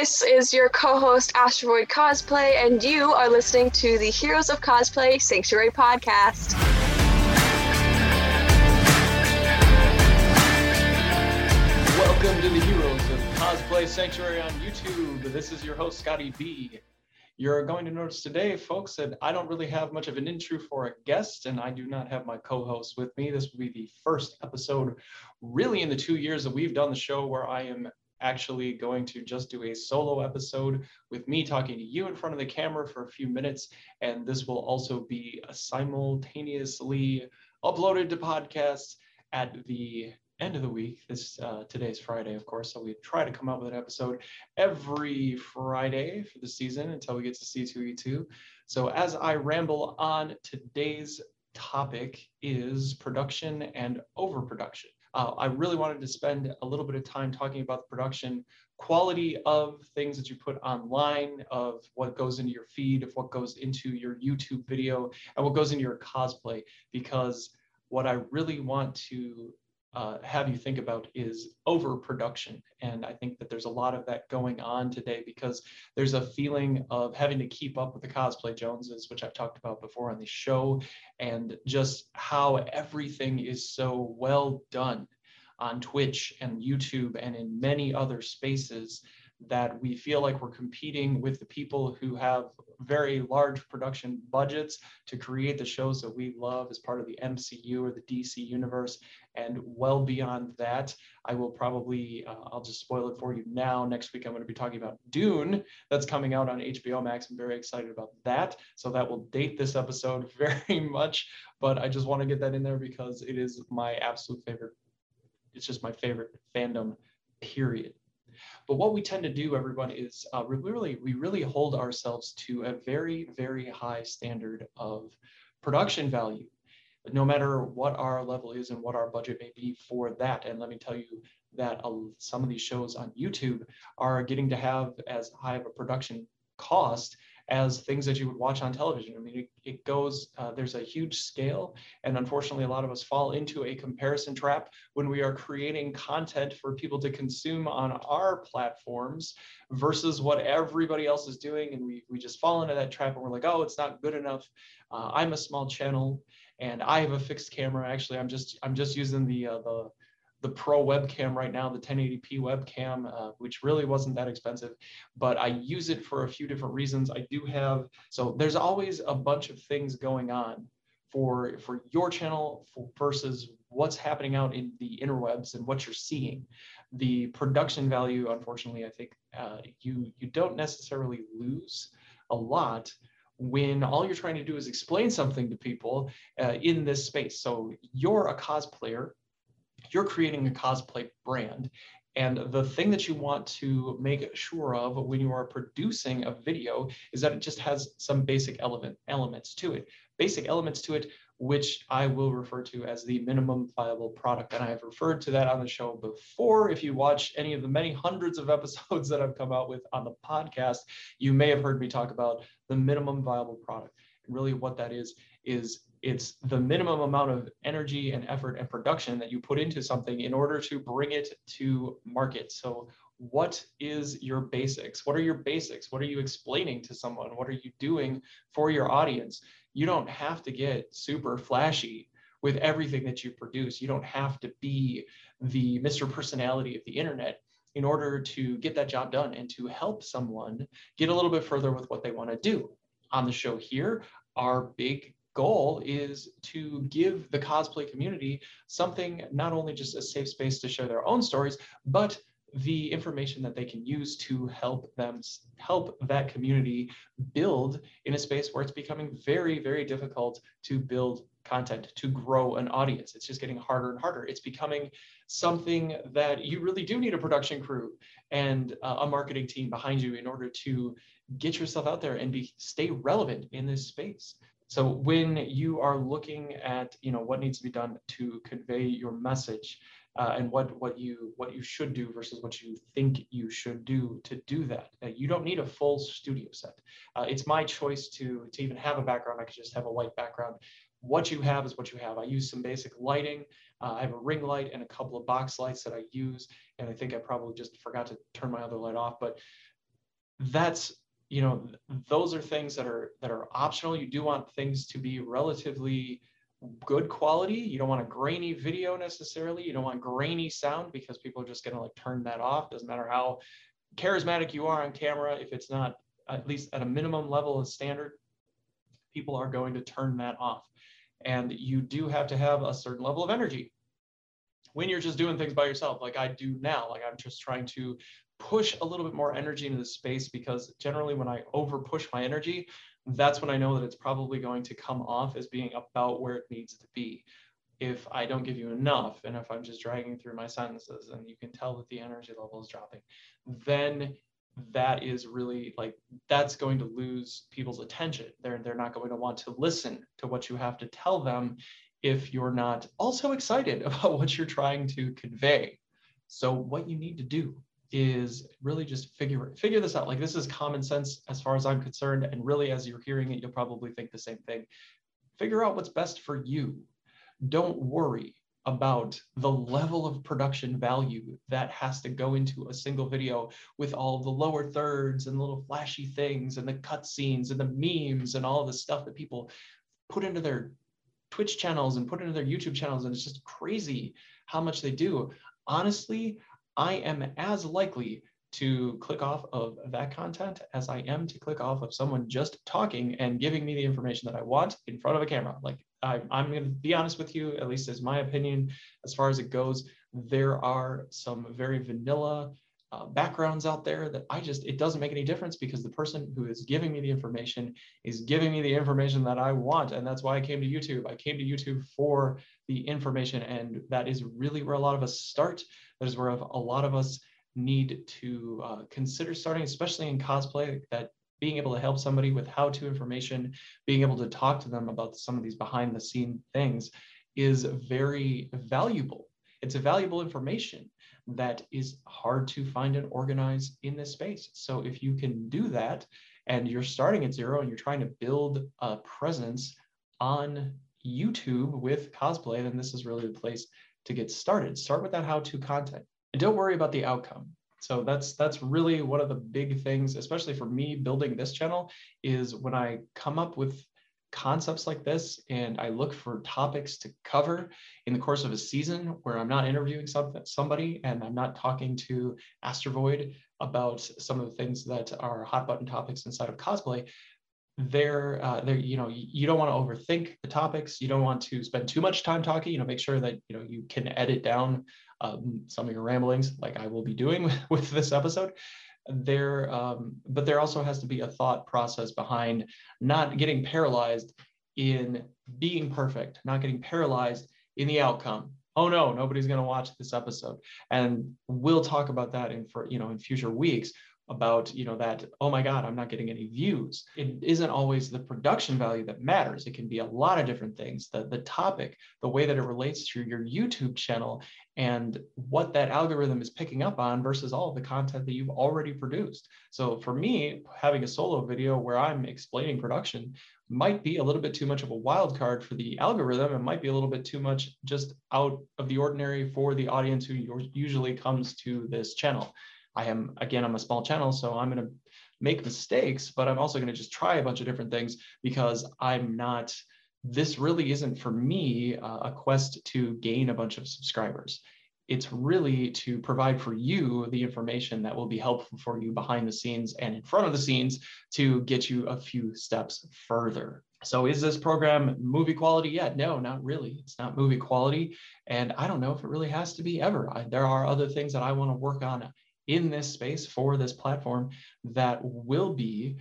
This is your co host, Astrovoid Cosplay, and you are listening to the Heroes of Cosplay Sanctuary podcast. Welcome to the Heroes of Cosplay Sanctuary on YouTube. This is your host, Scotty B. You're going to notice today, folks, that I don't really have much of an intro for a guest, and I do not have my co host with me. This will be the first episode, really, in the two years that we've done the show, where I am actually going to just do a solo episode with me talking to you in front of the camera for a few minutes. And this will also be simultaneously uploaded to podcasts at the end of the week. This uh, today's Friday, of course, so we try to come out with an episode every Friday for the season until we get to C2E2. So as I ramble on, today's topic is production and overproduction. Uh, I really wanted to spend a little bit of time talking about the production quality of things that you put online, of what goes into your feed, of what goes into your YouTube video, and what goes into your cosplay, because what I really want to uh, have you think about is overproduction. And I think that there's a lot of that going on today because there's a feeling of having to keep up with the cosplay Joneses, which I've talked about before on the show, and just how everything is so well done on Twitch and YouTube and in many other spaces that we feel like we're competing with the people who have very large production budgets to create the shows that we love as part of the MCU or the DC universe. And well beyond that, I will probably, uh, I'll just spoil it for you now. Next week, I'm going to be talking about Dune that's coming out on HBO Max. I'm very excited about that. So that will date this episode very much. But I just want to get that in there because it is my absolute favorite. It's just my favorite fandom, period. But what we tend to do, everyone, is uh, we really we really hold ourselves to a very very high standard of production value, no matter what our level is and what our budget may be for that. And let me tell you that uh, some of these shows on YouTube are getting to have as high of a production cost as things that you would watch on television. I mean, it, it goes, uh, there's a huge scale. And unfortunately, a lot of us fall into a comparison trap when we are creating content for people to consume on our platforms versus what everybody else is doing. And we, we just fall into that trap and we're like, oh, it's not good enough. Uh, I'm a small channel and I have a fixed camera. Actually, I'm just, I'm just using the, uh, the, the pro webcam right now, the 1080p webcam, uh, which really wasn't that expensive, but I use it for a few different reasons. I do have, so there's always a bunch of things going on for, for your channel for, versus what's happening out in the interwebs and what you're seeing. The production value, unfortunately, I think uh, you, you don't necessarily lose a lot when all you're trying to do is explain something to people uh, in this space. So you're a cosplayer you're creating a cosplay brand. And the thing that you want to make sure of when you are producing a video is that it just has some basic element elements to it. Basic elements to it, which I will refer to as the minimum viable product. And I have referred to that on the show before. If you watch any of the many hundreds of episodes that I've come out with on the podcast, you may have heard me talk about the minimum viable product. And really, what that is, is it's the minimum amount of energy and effort and production that you put into something in order to bring it to market. So what is your basics? What are your basics? What are you explaining to someone? What are you doing for your audience? You don't have to get super flashy with everything that you produce. You don't have to be the Mr. Personality of the internet in order to get that job done and to help someone get a little bit further with what they want to do. On the show here, our big goal is to give the cosplay community something not only just a safe space to share their own stories, but the information that they can use to help them help that community build in a space where it's becoming very very difficult to build content to grow an audience. It's just getting harder and harder. It's becoming something that you really do need a production crew and uh, a marketing team behind you in order to get yourself out there and be stay relevant in this space so when you are looking at you know what needs to be done to convey your message uh, and what what you what you should do versus what you think you should do to do that, uh, you don't need a full studio set. Uh, it's my choice to to even have a background. I could just have a white background. What you have is what you have. I use some basic lighting. Uh, I have a ring light and a couple of box lights that I use, and I think I probably just forgot to turn my other light off, but that's you know those are things that are that are optional. You do want things to be relatively good quality. You don't want a grainy video necessarily. You don't want grainy sound because people are just going to like turn that off. Doesn't matter how charismatic you are on camera if it's not at least at a minimum level of standard people are going to turn that off. And you do have to have a certain level of energy when you're just doing things by yourself like i do now. Like i'm just trying to push a little bit more energy into the space because generally when I over push my energy, that's when I know that it's probably going to come off as being about where it needs to be. If I don't give you enough, and if I'm just dragging through my sentences and you can tell that the energy level is dropping, then that is really like that's going to lose people's attention. They're they're not going to want to listen to what you have to tell them if you're not also excited about what you're trying to convey. So what you need to do is really just figure figure this out. Like this is common sense as far as I'm concerned, and really as you're hearing it, you'll probably think the same thing. Figure out what's best for you. Don't worry about the level of production value that has to go into a single video with all the lower thirds and little flashy things and the cutscenes and the memes and all the stuff that people put into their Twitch channels and put into their YouTube channels. And it's just crazy how much they do. Honestly, I am as likely to click off of that content as I am to click off of someone just talking and giving me the information that I want in front of a camera. Like I, am going to be honest with you, at least as my opinion, as far as it goes, there are some very vanilla uh, backgrounds out there that I just, it doesn't make any difference because the person who is giving me the information is giving me the information that I want. And that's why I came to YouTube. I came to YouTube for the information. And that is really where a lot of us start. That is where a lot of us need to uh, consider starting, especially in cosplay, that being able to help somebody with how to information, being able to talk to them about some of these behind the scene things is very valuable. It's a valuable information that is hard to find and organize in this space. So if you can do that and you're starting at zero and you're trying to build a presence on YouTube with cosplay, then this is really the place to get started. Start with that how-to content and don't worry about the outcome. So that's that's really one of the big things, especially for me building this channel, is when I come up with concepts like this and I look for topics to cover in the course of a season where I'm not interviewing something, somebody and I'm not talking to Astrovoid about some of the things that are hot button topics inside of cosplay, they're, uh, they're you know, you don't want to overthink the topics. You don't want to spend too much time talking, you know, make sure that, you know, you can edit down um, some of your ramblings like I will be doing with, with this episode there um, but there also has to be a thought process behind not getting paralyzed in being perfect not getting paralyzed in the outcome. Oh no nobody's going to watch this episode. And we'll talk about that in for you know in future weeks about you know that oh my god i'm not getting any views. It isn't always the production value that matters. It can be a lot of different things. The the topic the way that it relates to your youtube channel and what that algorithm is picking up on versus all the content that you've already produced. So for me having a solo video where i'm explaining production might be a little bit too much of a wild card for the algorithm. It might be a little bit too much just out of the ordinary for the audience who usually comes to this channel I am, again, I'm a small channel, so I'm going to make mistakes, but I'm also going to just try a bunch of different things because I'm not, this really isn't for me uh, a quest to gain a bunch of subscribers. It's really to provide for you the information that will be helpful for you behind the scenes and in front of the scenes to get you a few steps further. So is this program movie quality yet? No, not really. It's not movie quality. And I don't know if it really has to be ever. I, there are other things that I want to work on in this space for this platform that will be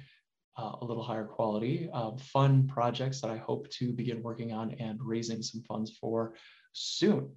uh, a little higher quality, uh, fun projects that I hope to begin working on and raising some funds for soon.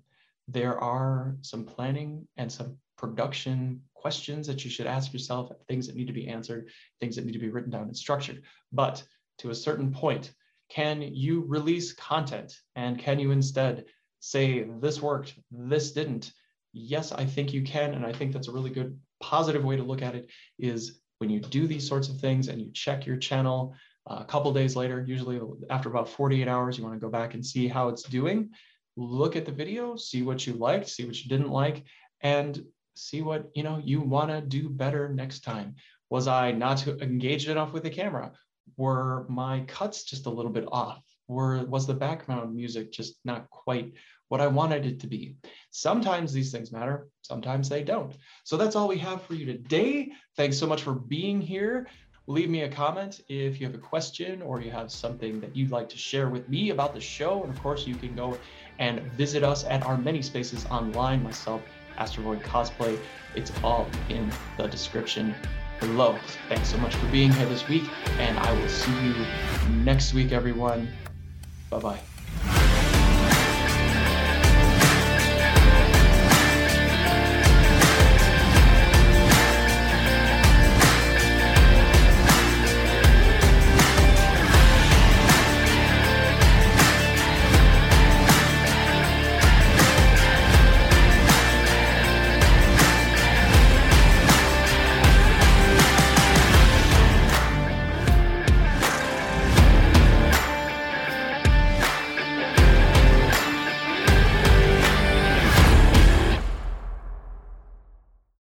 There are some planning and some production questions that you should ask yourself, things that need to be answered, things that need to be written down and structured. But to a certain point, can you release content and can you instead say this worked, this didn't, yes, I think you can. And I think that's a really good positive way to look at it is when you do these sorts of things and you check your channel uh, a couple days later, usually after about 48 hours, you want to go back and see how it's doing. Look at the video, see what you liked, see what you didn't like, and see what you know you want to do better next time. Was I not engaged enough with the camera? Were my cuts just a little bit off? Were, was the background music just not quite what I wanted it to be? Sometimes these things matter, sometimes they don't. So that's all we have for you today. Thanks so much for being here. Leave me a comment if you have a question or you have something that you'd like to share with me about the show. And of course, you can go and visit us at our many spaces online, myself, Astrovoid Cosplay. It's all in the description below. Thanks so much for being here this week, and I will see you next week, everyone. Bye bye.